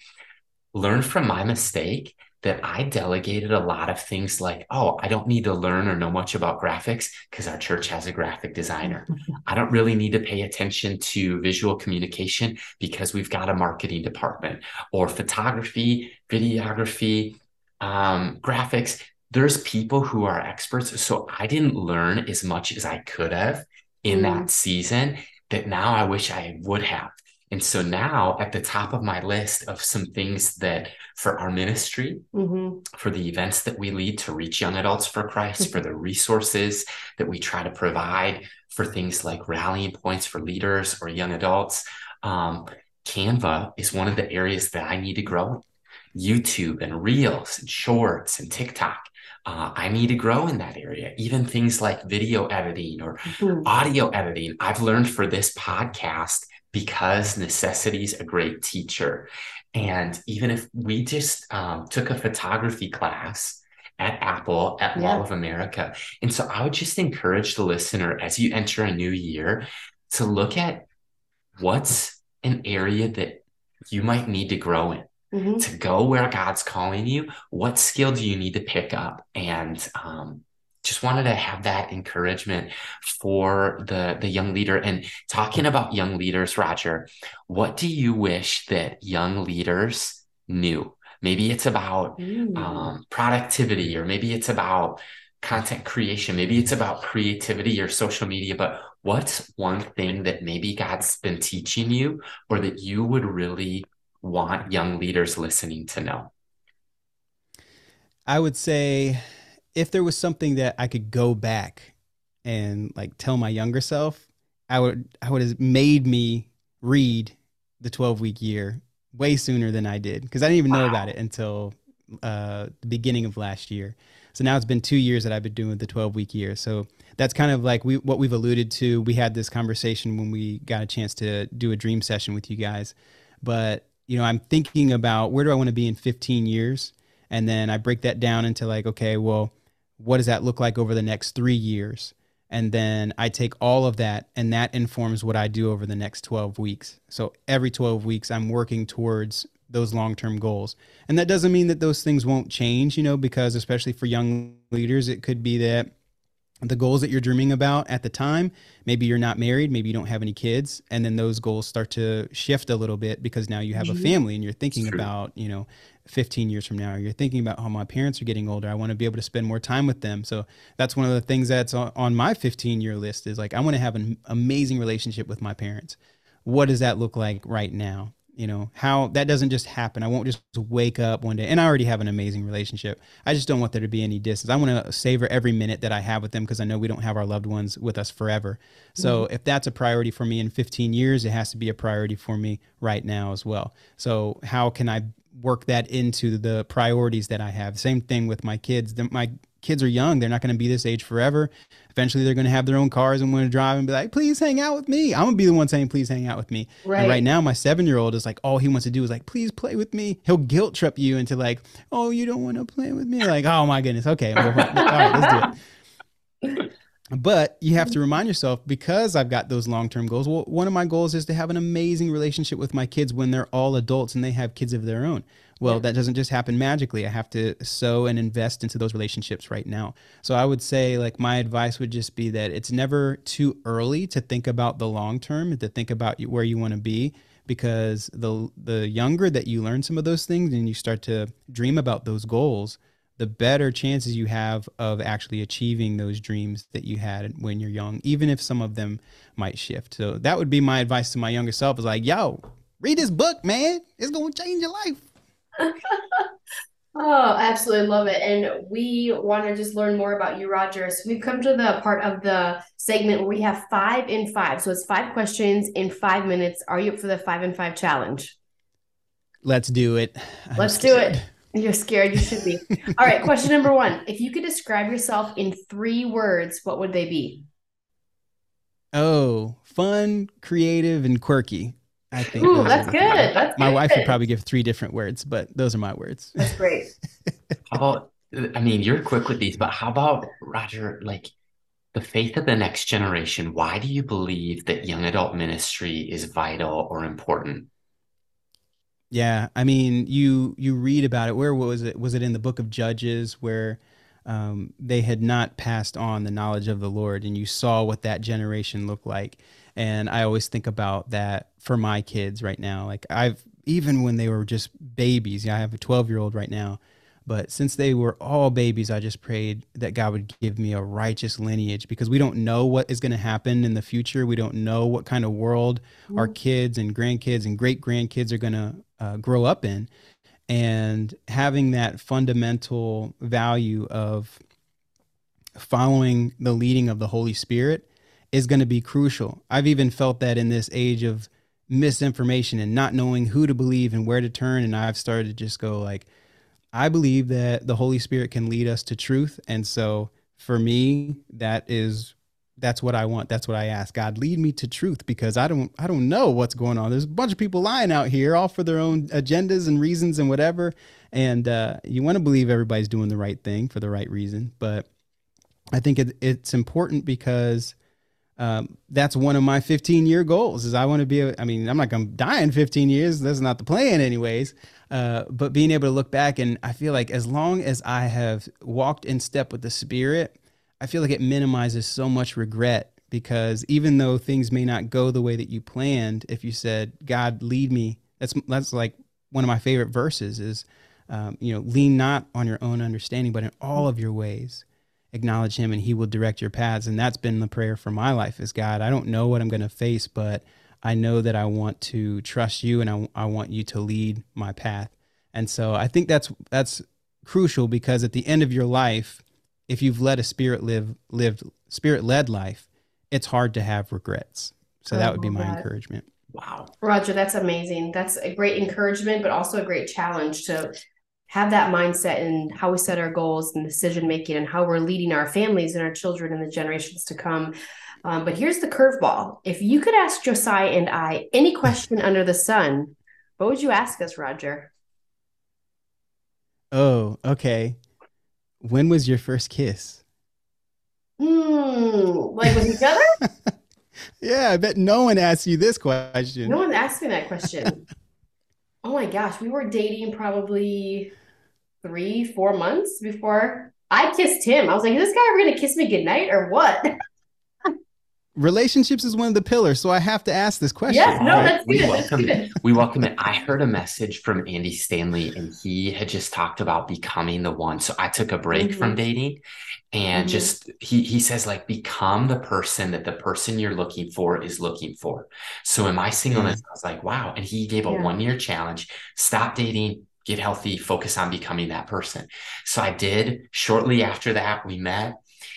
Learn from my mistake that I delegated a lot of things like, oh, I don't need to learn or know much about graphics because our church has a graphic designer. I don't really need to pay attention to visual communication because we've got a marketing department or photography, videography, um, graphics there's people who are experts. So I didn't learn as much as I could have in mm. that season that now I wish I would have. And so now at the top of my list of some things that for our ministry, mm-hmm. for the events that we lead to reach young adults for Christ, mm-hmm. for the resources that we try to provide for things like rallying points for leaders or young adults, um, Canva is one of the areas that I need to grow. YouTube and Reels and Shorts and TikTok uh, I need to grow in that area. Even things like video editing or mm-hmm. audio editing, I've learned for this podcast because necessity is a great teacher. And even if we just um, took a photography class at Apple at yeah. Mall of America. And so I would just encourage the listener as you enter a new year to look at what's an area that you might need to grow in mm-hmm. to go where God's calling you, what skill do you need to pick up? And um, just wanted to have that encouragement for the the young leader. And talking about young leaders, Roger, what do you wish that young leaders knew? Maybe it's about mm. um, productivity, or maybe it's about content creation, maybe it's about creativity or social media. But what's one thing that maybe God's been teaching you, or that you would really want young leaders listening to know? I would say if there was something that I could go back and like tell my younger self, I would I would have made me read the 12 week year way sooner than I did because I didn't even wow. know about it until uh, the beginning of last year. So now it's been two years that I've been doing the 12 week year. So that's kind of like we what we've alluded to. We had this conversation when we got a chance to do a dream session with you guys, but you know, I'm thinking about where do I want to be in 15 years? And then I break that down into like, okay, well, what does that look like over the next three years? And then I take all of that and that informs what I do over the next 12 weeks. So every 12 weeks, I'm working towards those long term goals. And that doesn't mean that those things won't change, you know, because especially for young leaders, it could be that the goals that you're dreaming about at the time maybe you're not married maybe you don't have any kids and then those goals start to shift a little bit because now you have a mm-hmm. family and you're thinking about you know 15 years from now you're thinking about how my parents are getting older i want to be able to spend more time with them. So that's one of the things that's on my 15 year list is like i want to have an amazing relationship with my parents. What does that look like right now you know how that doesn't just happen i won't just wake up one day and i already have an amazing relationship i just don't want there to be any distance i want to savor every minute that i have with them because i know we don't have our loved ones with us forever so mm-hmm. if that's a priority for me in 15 years it has to be a priority for me right now as well so how can i work that into the priorities that I have. Same thing with my kids. The, my kids are young; they're not going to be this age forever. Eventually, they're going to have their own cars and want to drive and be like, "Please hang out with me." I'm gonna be the one saying, "Please hang out with me." Right. And right now, my seven year old is like, all he wants to do is like, "Please play with me." He'll guilt trip you into like, "Oh, you don't want to play with me?" Like, "Oh my goodness, okay, well, all right, let's do it." but you have to remind yourself because I've got those long term goals. Well, one of my goals is to have an amazing relationship with my kids when they're all adults and they have kids of their own. Well, yeah. that doesn't just happen magically. I have to sow and invest into those relationships right now. So I would say, like, my advice would just be that it's never too early to think about the long term, to think about where you want to be. Because the the younger that you learn some of those things and you start to dream about those goals, the better chances you have of actually achieving those dreams that you had when you're young, even if some of them might shift. So that would be my advice to my younger self is like, yo, read this book, man. It's going to change your life. oh, I absolutely love it. And we want to just learn more about you, Roger. So we've come to the part of the segment where we have five in five. So it's five questions in five minutes. Are you up for the five in five challenge? Let's do it. I'm Let's scared. do it. You're scared. You should be. All right. Question number one. If you could describe yourself in three words, what would they be? Oh, fun, creative, and quirky. I think. Ooh, that's good. That's my good. wife would probably give three different words, but those are my words. That's great. how about, I mean, you're quick with these, but how about Roger, like the faith of the next generation? Why do you believe that young adult ministry is vital or important? Yeah, I mean, you you read about it. Where was it? Was it in the book of Judges where um, they had not passed on the knowledge of the Lord, and you saw what that generation looked like? And I always think about that for my kids right now. Like I've even when they were just babies. Yeah, I have a 12 year old right now. But since they were all babies, I just prayed that God would give me a righteous lineage because we don't know what is going to happen in the future. We don't know what kind of world mm-hmm. our kids and grandkids and great grandkids are going to uh, grow up in. And having that fundamental value of following the leading of the Holy Spirit is going to be crucial. I've even felt that in this age of misinformation and not knowing who to believe and where to turn. And I've started to just go like, I believe that the Holy Spirit can lead us to truth. And so for me, that is that's what I want. That's what I ask. God, lead me to truth because I don't I don't know what's going on. There's a bunch of people lying out here, all for their own agendas and reasons and whatever. And uh, you want to believe everybody's doing the right thing for the right reason. But I think it, it's important because um, that's one of my 15 year goals is I want to be, a, I mean, I'm not going to die in 15 years. That's not the plan anyways. Uh, but being able to look back and I feel like as long as I have walked in step with the spirit, I feel like it minimizes so much regret because even though things may not go the way that you planned, if you said, God, lead me, that's, that's like one of my favorite verses is, um, you know, lean not on your own understanding, but in all of your ways acknowledge him and he will direct your paths. And that's been the prayer for my life is god i don't know what i'm going to face but i know that i want to trust you and I, I want you to lead my path. And so i think that's that's crucial because at the end of your life if you've led a spirit live lived spirit led life it's hard to have regrets. So that would be oh, my that. encouragement. Wow. Roger that's amazing. That's a great encouragement but also a great challenge to have that mindset and how we set our goals and decision making and how we're leading our families and our children and the generations to come. Um, but here's the curveball. If you could ask Josiah and I any question under the sun, what would you ask us, Roger? Oh, okay. When was your first kiss? Hmm, like with each other? yeah, I bet no one asked you this question. No one asked me that question. oh my gosh, we were dating probably three, four months before I kissed him. I was like, is this guy ever gonna kiss me goodnight or what? relationships is one of the pillars so i have to ask this question yes no that's good, we welcome that's good. it we welcome it i heard a message from andy stanley and he had just talked about becoming the one so i took a break mm-hmm. from dating and mm-hmm. just he he says like become the person that the person you're looking for is looking for so in my singleness mm-hmm. i was like wow and he gave a yeah. one year challenge stop dating get healthy focus on becoming that person so i did shortly after that we met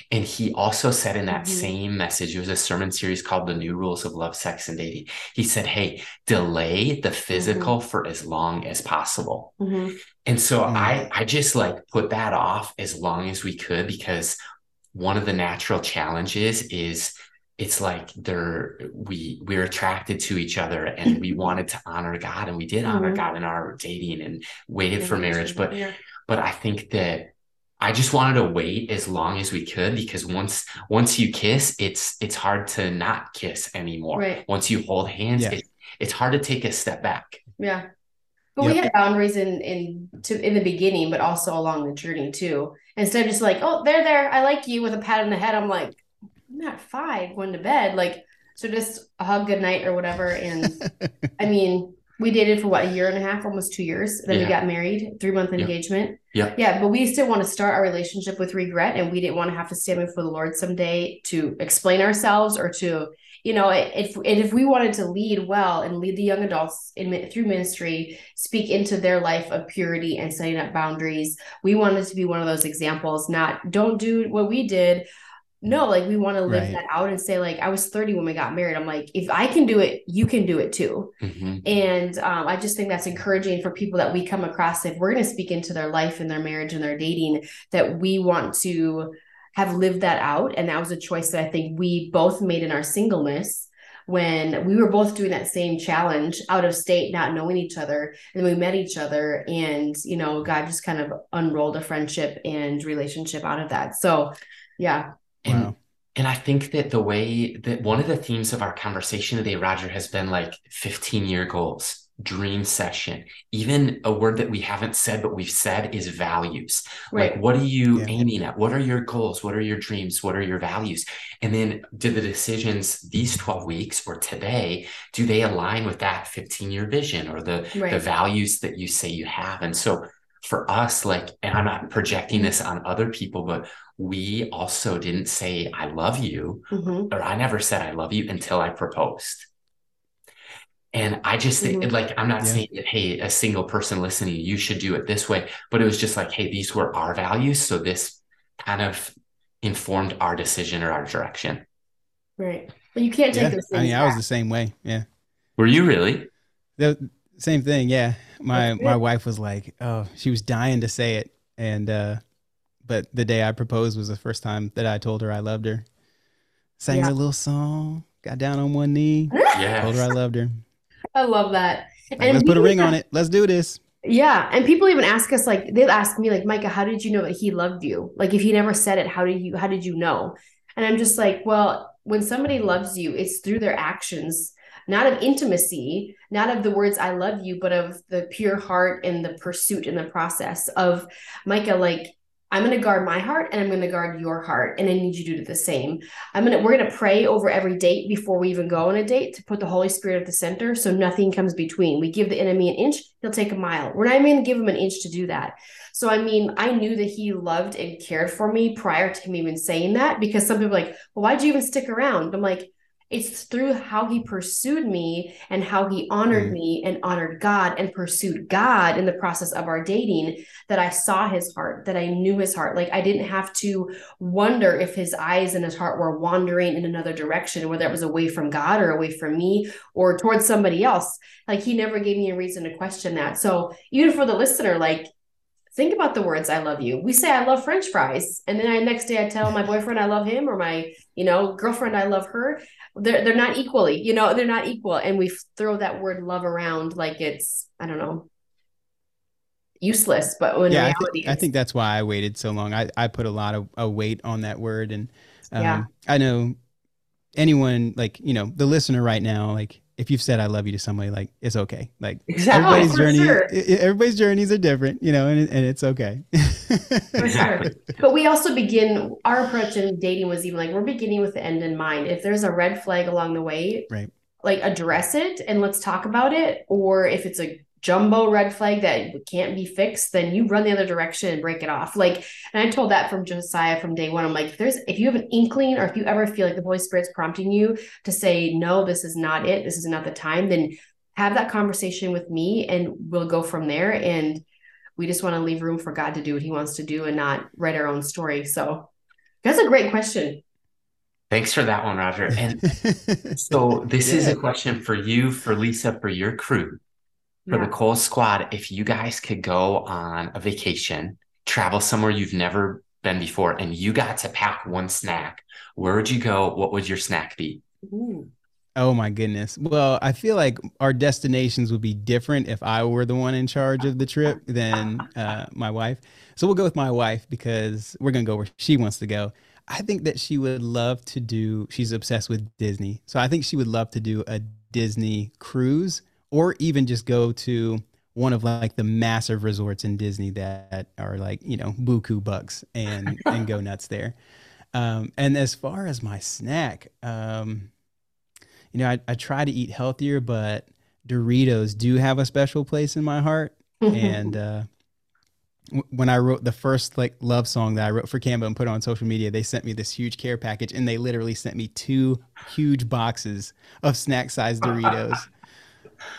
And he also said in that mm-hmm. same message, it was a sermon series called The New Rules of Love, Sex, and Dating. He said, Hey, delay the physical mm-hmm. for as long as possible. Mm-hmm. And so mm. I, I just like put that off as long as we could because one of the natural challenges is it's like they're we we're attracted to each other and we wanted to honor God and we did honor mm-hmm. God in our dating and waited for marriage. But yeah. but I think that I just wanted to wait as long as we could because once once you kiss, it's it's hard to not kiss anymore. Right. Once you hold hands, yeah. it, it's hard to take a step back. Yeah. But yep. we had boundaries in in to in the beginning, but also along the journey too. Instead of just like, oh, they're there, I like you with a pat on the head. I'm like, I'm not five, going to bed. Like, so just a hug, good night, or whatever. And I mean, we dated for what a year and a half, almost two years. Then yeah. we got married, three month engagement. Yeah. Yeah. But we still want to start our relationship with regret. And we didn't want to have to stand before the Lord someday to explain ourselves or to, you know, if if we wanted to lead well and lead the young adults in through ministry, speak into their life of purity and setting up boundaries, we wanted to be one of those examples, not don't do what we did no like we want to live right. that out and say like i was 30 when we got married. I'm like if i can do it you can do it too. Mm-hmm. and um, i just think that's encouraging for people that we come across if we're going to speak into their life and their marriage and their dating that we want to have lived that out. And that was a choice that i think we both made in our singleness when we were both doing that same challenge out of state not knowing each other. And we met each other and you know god just kind of unrolled a friendship and relationship out of that. So yeah and, wow. and I think that the way that one of the themes of our conversation today, Roger, has been like 15 year goals, dream session. Even a word that we haven't said, but we've said is values. Right. Like, what are you yeah. aiming at? What are your goals? What are your dreams? What are your values? And then do the decisions these 12 weeks or today, do they align with that 15 year vision or the, right. the values that you say you have? And so for us, like, and I'm not projecting this on other people, but we also didn't say, I love you, mm-hmm. or I never said, I love you until I proposed. And I just think, mm-hmm. like, I'm not yeah. saying that, hey, a single person listening, you should do it this way, but it was just like, hey, these were our values. So this kind of informed our decision or our direction. Right. But you can't take yeah. those I mean, back. I was the same way. Yeah. Were you really? The same thing. Yeah. My, my wife was like, oh, she was dying to say it. And, uh, but the day I proposed was the first time that I told her I loved her. Sang yeah. her a little song, got down on one knee, yes. told her I loved her. I love that. Like, and let's put a ring on it. Let's do this. Yeah. And people even ask us, like, they'll ask me, like, Micah, how did you know that he loved you? Like, if he never said it, how did you, how did you know? And I'm just like, well, when somebody loves you, it's through their actions, not of intimacy, not of the words I love you, but of the pure heart and the pursuit and the process of Micah, like I'm going to guard my heart and I'm going to guard your heart. And I need you to do the same. I'm going to, we're going to pray over every date before we even go on a date to put the Holy Spirit at the center. So nothing comes between. We give the enemy an inch, he'll take a mile. We're not even going to give him an inch to do that. So, I mean, I knew that he loved and cared for me prior to him even saying that because some people like, well, why'd you even stick around? I'm like, it's through how he pursued me and how he honored mm. me and honored God and pursued God in the process of our dating that I saw his heart, that I knew his heart. Like I didn't have to wonder if his eyes and his heart were wandering in another direction, whether it was away from God or away from me or towards somebody else. Like he never gave me a reason to question that. So even for the listener, like think about the words I love you. We say I love french fries and then I next day I tell my boyfriend I love him or my, you know, girlfriend I love her. They're they're not equally, you know, they're not equal and we throw that word love around like it's I don't know useless but when yeah, reality I, th- I, think that's why I waited so long. I I put a lot of a weight on that word and um, yeah. I know anyone like, you know, the listener right now like if you've said I love you to somebody, like it's okay. Like exactly. Oh, everybody's oh, journey, sure. everybody's journeys are different, you know, and, and it's okay. for sure. But we also begin our approach in dating was even like we're beginning with the end in mind. If there's a red flag along the way, right, like address it and let's talk about it. Or if it's a jumbo red flag that can't be fixed, then you run the other direction and break it off. Like, and I told that from Josiah from day one. I'm like, if there's if you have an inkling or if you ever feel like the Holy Spirit's prompting you to say, no, this is not it, this is not the time, then have that conversation with me and we'll go from there. And we just want to leave room for God to do what he wants to do and not write our own story. So That's a great question. Thanks for that one, Roger. And so this yeah. is a question for you, for Lisa, for your crew, for yeah. the Cole squad. If you guys could go on a vacation, travel somewhere you've never been before, and you got to pack one snack, where would you go? What would your snack be? Ooh. Oh my goodness. Well, I feel like our destinations would be different if I were the one in charge of the trip than uh, my wife. So we'll go with my wife because we're going to go where she wants to go. I think that she would love to do, she's obsessed with Disney. So I think she would love to do a Disney cruise or even just go to one of like the massive resorts in Disney that are like, you know, buku bucks and, and go nuts there. Um, and as far as my snack, um, you know, I, I try to eat healthier, but Doritos do have a special place in my heart. and uh, when I wrote the first like love song that I wrote for Canva and put on social media, they sent me this huge care package, and they literally sent me two huge boxes of snack sized Doritos.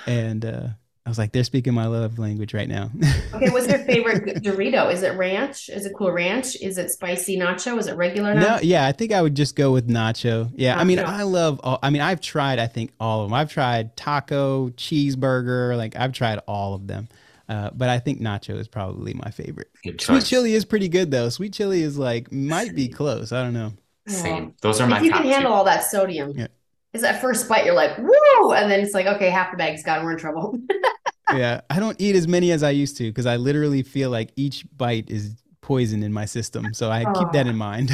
And uh, I was like, they're speaking my love language right now. okay, what's your favorite Dorito? Is it ranch? Is it cool ranch? Is it spicy nacho? Is it regular nacho? No, yeah, I think I would just go with nacho. Yeah, nacho. I mean, I love all, I mean, I've tried, I think, all of them. I've tried taco, cheeseburger, like I've tried all of them. Uh, but I think nacho is probably my favorite. Sweet chili is pretty good though. Sweet chili is like might be close. I don't know. Same. Those are my. If you can handle two. all that sodium. Yeah. Is that first bite you're like, whoa, and then it's like, okay, half the bag's gone. We're in trouble. yeah, I don't eat as many as I used to because I literally feel like each bite is poison in my system. So I oh. keep that in mind.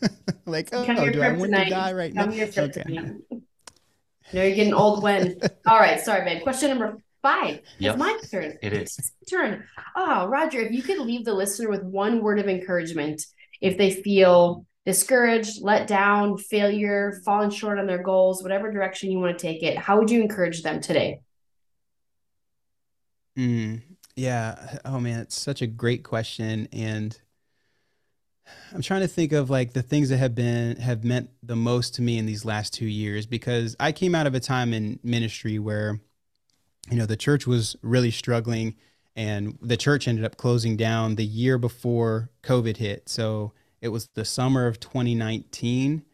like, oh, do I want to die right Come now? Okay. No, you're getting old when. All right, sorry, babe. Question number five. Yep. It's my turn. It is. It's turn. Oh, Roger, if you could leave the listener with one word of encouragement, if they feel discouraged, let down, failure, falling short on their goals, whatever direction you want to take it, how would you encourage them today? Mm, yeah. Oh man, it's such a great question, and I'm trying to think of like the things that have been have meant the most to me in these last two years because I came out of a time in ministry where, you know, the church was really struggling, and the church ended up closing down the year before COVID hit. So it was the summer of 2019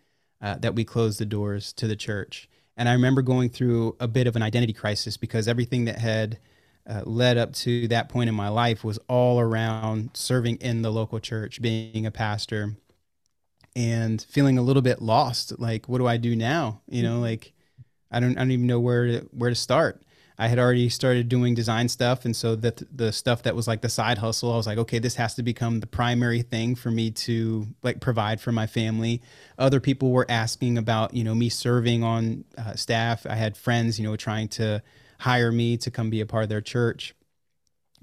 uh, that we closed the doors to the church. And I remember going through a bit of an identity crisis because everything that had uh, led up to that point in my life was all around serving in the local church, being a pastor, and feeling a little bit lost. Like, what do I do now? You know, like I don't, I don't even know where to where to start. I had already started doing design stuff, and so that the stuff that was like the side hustle, I was like, okay, this has to become the primary thing for me to like provide for my family. Other people were asking about, you know, me serving on uh, staff. I had friends, you know, trying to hire me to come be a part of their church.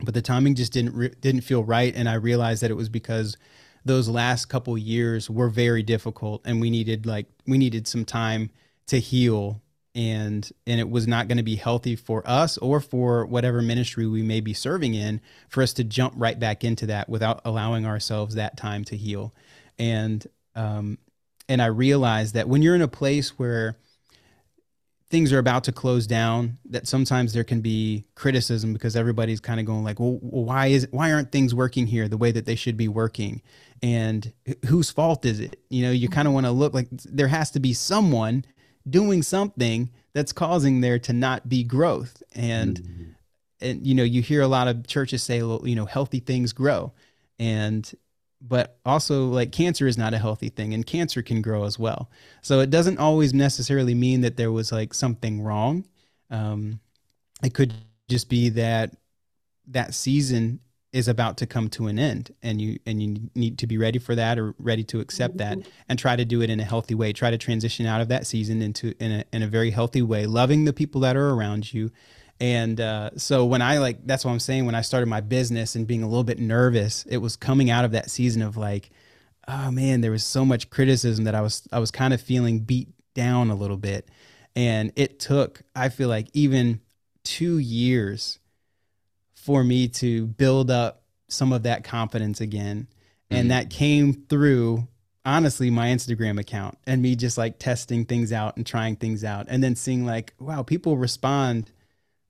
But the timing just didn't re- didn't feel right, and I realized that it was because those last couple years were very difficult, and we needed like we needed some time to heal and and it was not going to be healthy for us or for whatever ministry we may be serving in for us to jump right back into that without allowing ourselves that time to heal. And um and i realized that when you're in a place where things are about to close down that sometimes there can be criticism because everybody's kind of going like well why is why aren't things working here the way that they should be working? And whose fault is it? You know you kind of want to look like there has to be someone doing something that's causing there to not be growth. And mm-hmm. and you know you hear a lot of churches say you know healthy things grow. And but also like cancer is not a healthy thing and cancer can grow as well. So it doesn't always necessarily mean that there was like something wrong. Um, it could just be that that season is about to come to an end and you and you need to be ready for that or ready to accept that mm-hmm. and try to do it in a healthy way try to transition out of that season into in a, in a very healthy way loving the people that are around you and uh, so when I like, that's what I'm saying. When I started my business and being a little bit nervous, it was coming out of that season of like, oh man, there was so much criticism that I was I was kind of feeling beat down a little bit, and it took I feel like even two years for me to build up some of that confidence again, and mm-hmm. that came through honestly my Instagram account and me just like testing things out and trying things out, and then seeing like, wow, people respond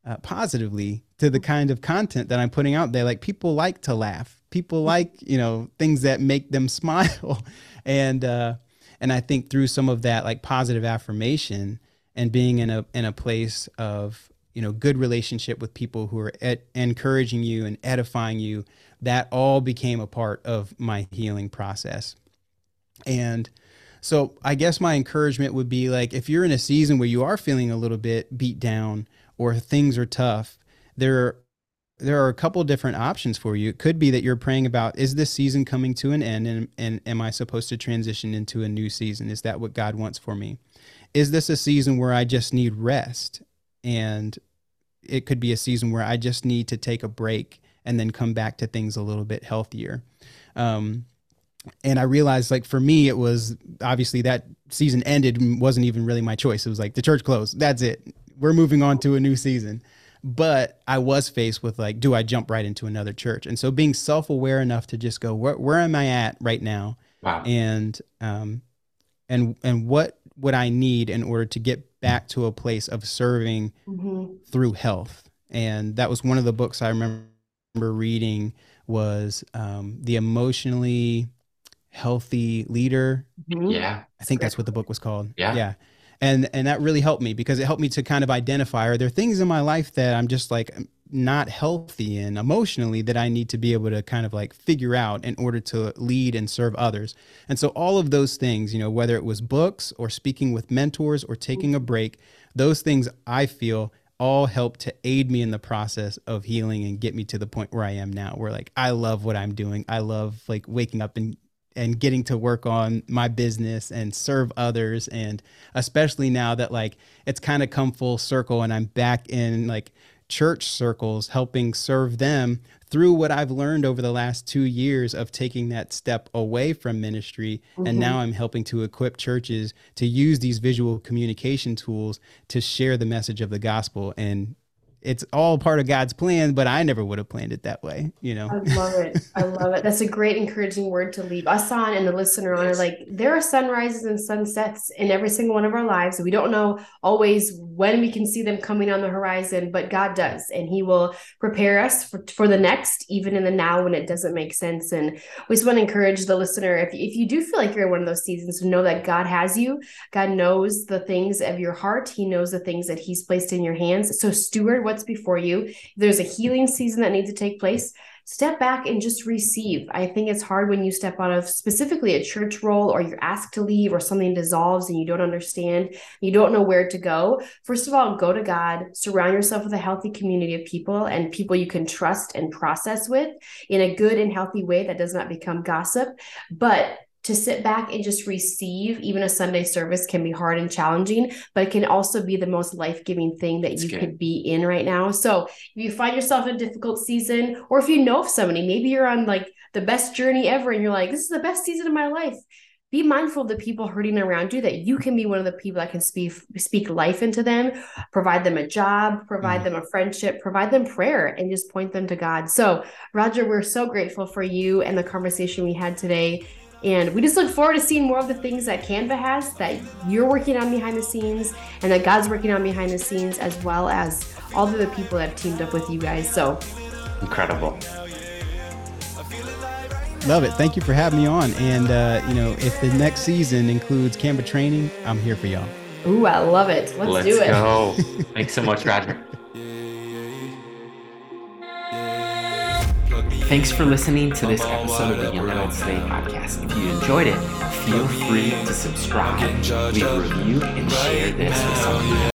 uh, positively to the kind of content that I'm putting out there. Like people like to laugh. People like you know things that make them smile, and uh, and I think through some of that like positive affirmation and being in a in a place of you know good relationship with people who are encouraging you and edifying you, that all became a part of my healing process, and. So I guess my encouragement would be like if you're in a season where you are feeling a little bit beat down or things are tough, there there are a couple different options for you. It could be that you're praying about is this season coming to an end and, and am I supposed to transition into a new season? Is that what God wants for me? Is this a season where I just need rest? And it could be a season where I just need to take a break and then come back to things a little bit healthier. Um, and I realized like for me it was obviously that season ended wasn't even really my choice. It was like the church closed. That's it we're moving on to a new season. But I was faced with like, do I jump right into another church? And so being self aware enough to just go, where, where am I at right now? Wow. And um, and and what would I need in order to get back to a place of serving mm-hmm. through health? And that was one of the books I remember reading was um, the emotionally healthy leader. Mm-hmm. Yeah, I think that's what the book was called. Yeah, yeah and and that really helped me because it helped me to kind of identify are there things in my life that I'm just like not healthy in emotionally that I need to be able to kind of like figure out in order to lead and serve others. And so all of those things, you know, whether it was books or speaking with mentors or taking a break, those things I feel all help to aid me in the process of healing and get me to the point where I am now where like I love what I'm doing. I love like waking up and and getting to work on my business and serve others and especially now that like it's kind of come full circle and I'm back in like church circles helping serve them through what I've learned over the last 2 years of taking that step away from ministry mm-hmm. and now I'm helping to equip churches to use these visual communication tools to share the message of the gospel and it's all part of God's plan, but I never would have planned it that way, you know. I love it. I love it. That's a great encouraging word to leave us on and the listener on. Like there are sunrises and sunsets in every single one of our lives. We don't know always when we can see them coming on the horizon, but God does, and He will prepare us for, for the next, even in the now when it doesn't make sense. And we just want to encourage the listener if, if you do feel like you're in one of those seasons, know that God has you. God knows the things of your heart. He knows the things that He's placed in your hands. So steward what's before you. There's a healing season that needs to take place, step back and just receive. I think it's hard when you step out of specifically a church role or you're asked to leave or something dissolves and you don't understand, you don't know where to go. First of all, go to God, surround yourself with a healthy community of people and people you can trust and process with in a good and healthy way that does not become gossip. But to sit back and just receive even a Sunday service can be hard and challenging, but it can also be the most life giving thing that That's you good. could be in right now. So if you find yourself in a difficult season, or if you know of somebody, maybe you're on like the best journey ever and you're like, this is the best season of my life. Be mindful of the people hurting around you that you can be one of the people that can speak speak life into them, provide them a job, provide mm them a friendship, provide them prayer, and just point them to God. So, Roger, we're so grateful for you and the conversation we had today. And we just look forward to seeing more of the things that Canva has that you're working on behind the scenes and that God's working on behind the scenes, as well as all of the people that have teamed up with you guys. So incredible. Love it. Thank you for having me on. And, uh, you know, if the next season includes Canva training, I'm here for y'all. Ooh, I love it. Let's, Let's do it. go. Thanks so much, Roger. Thanks for listening to this episode of the Young Adults Today podcast. If you enjoyed it, feel free to subscribe, leave a review, and share this with someone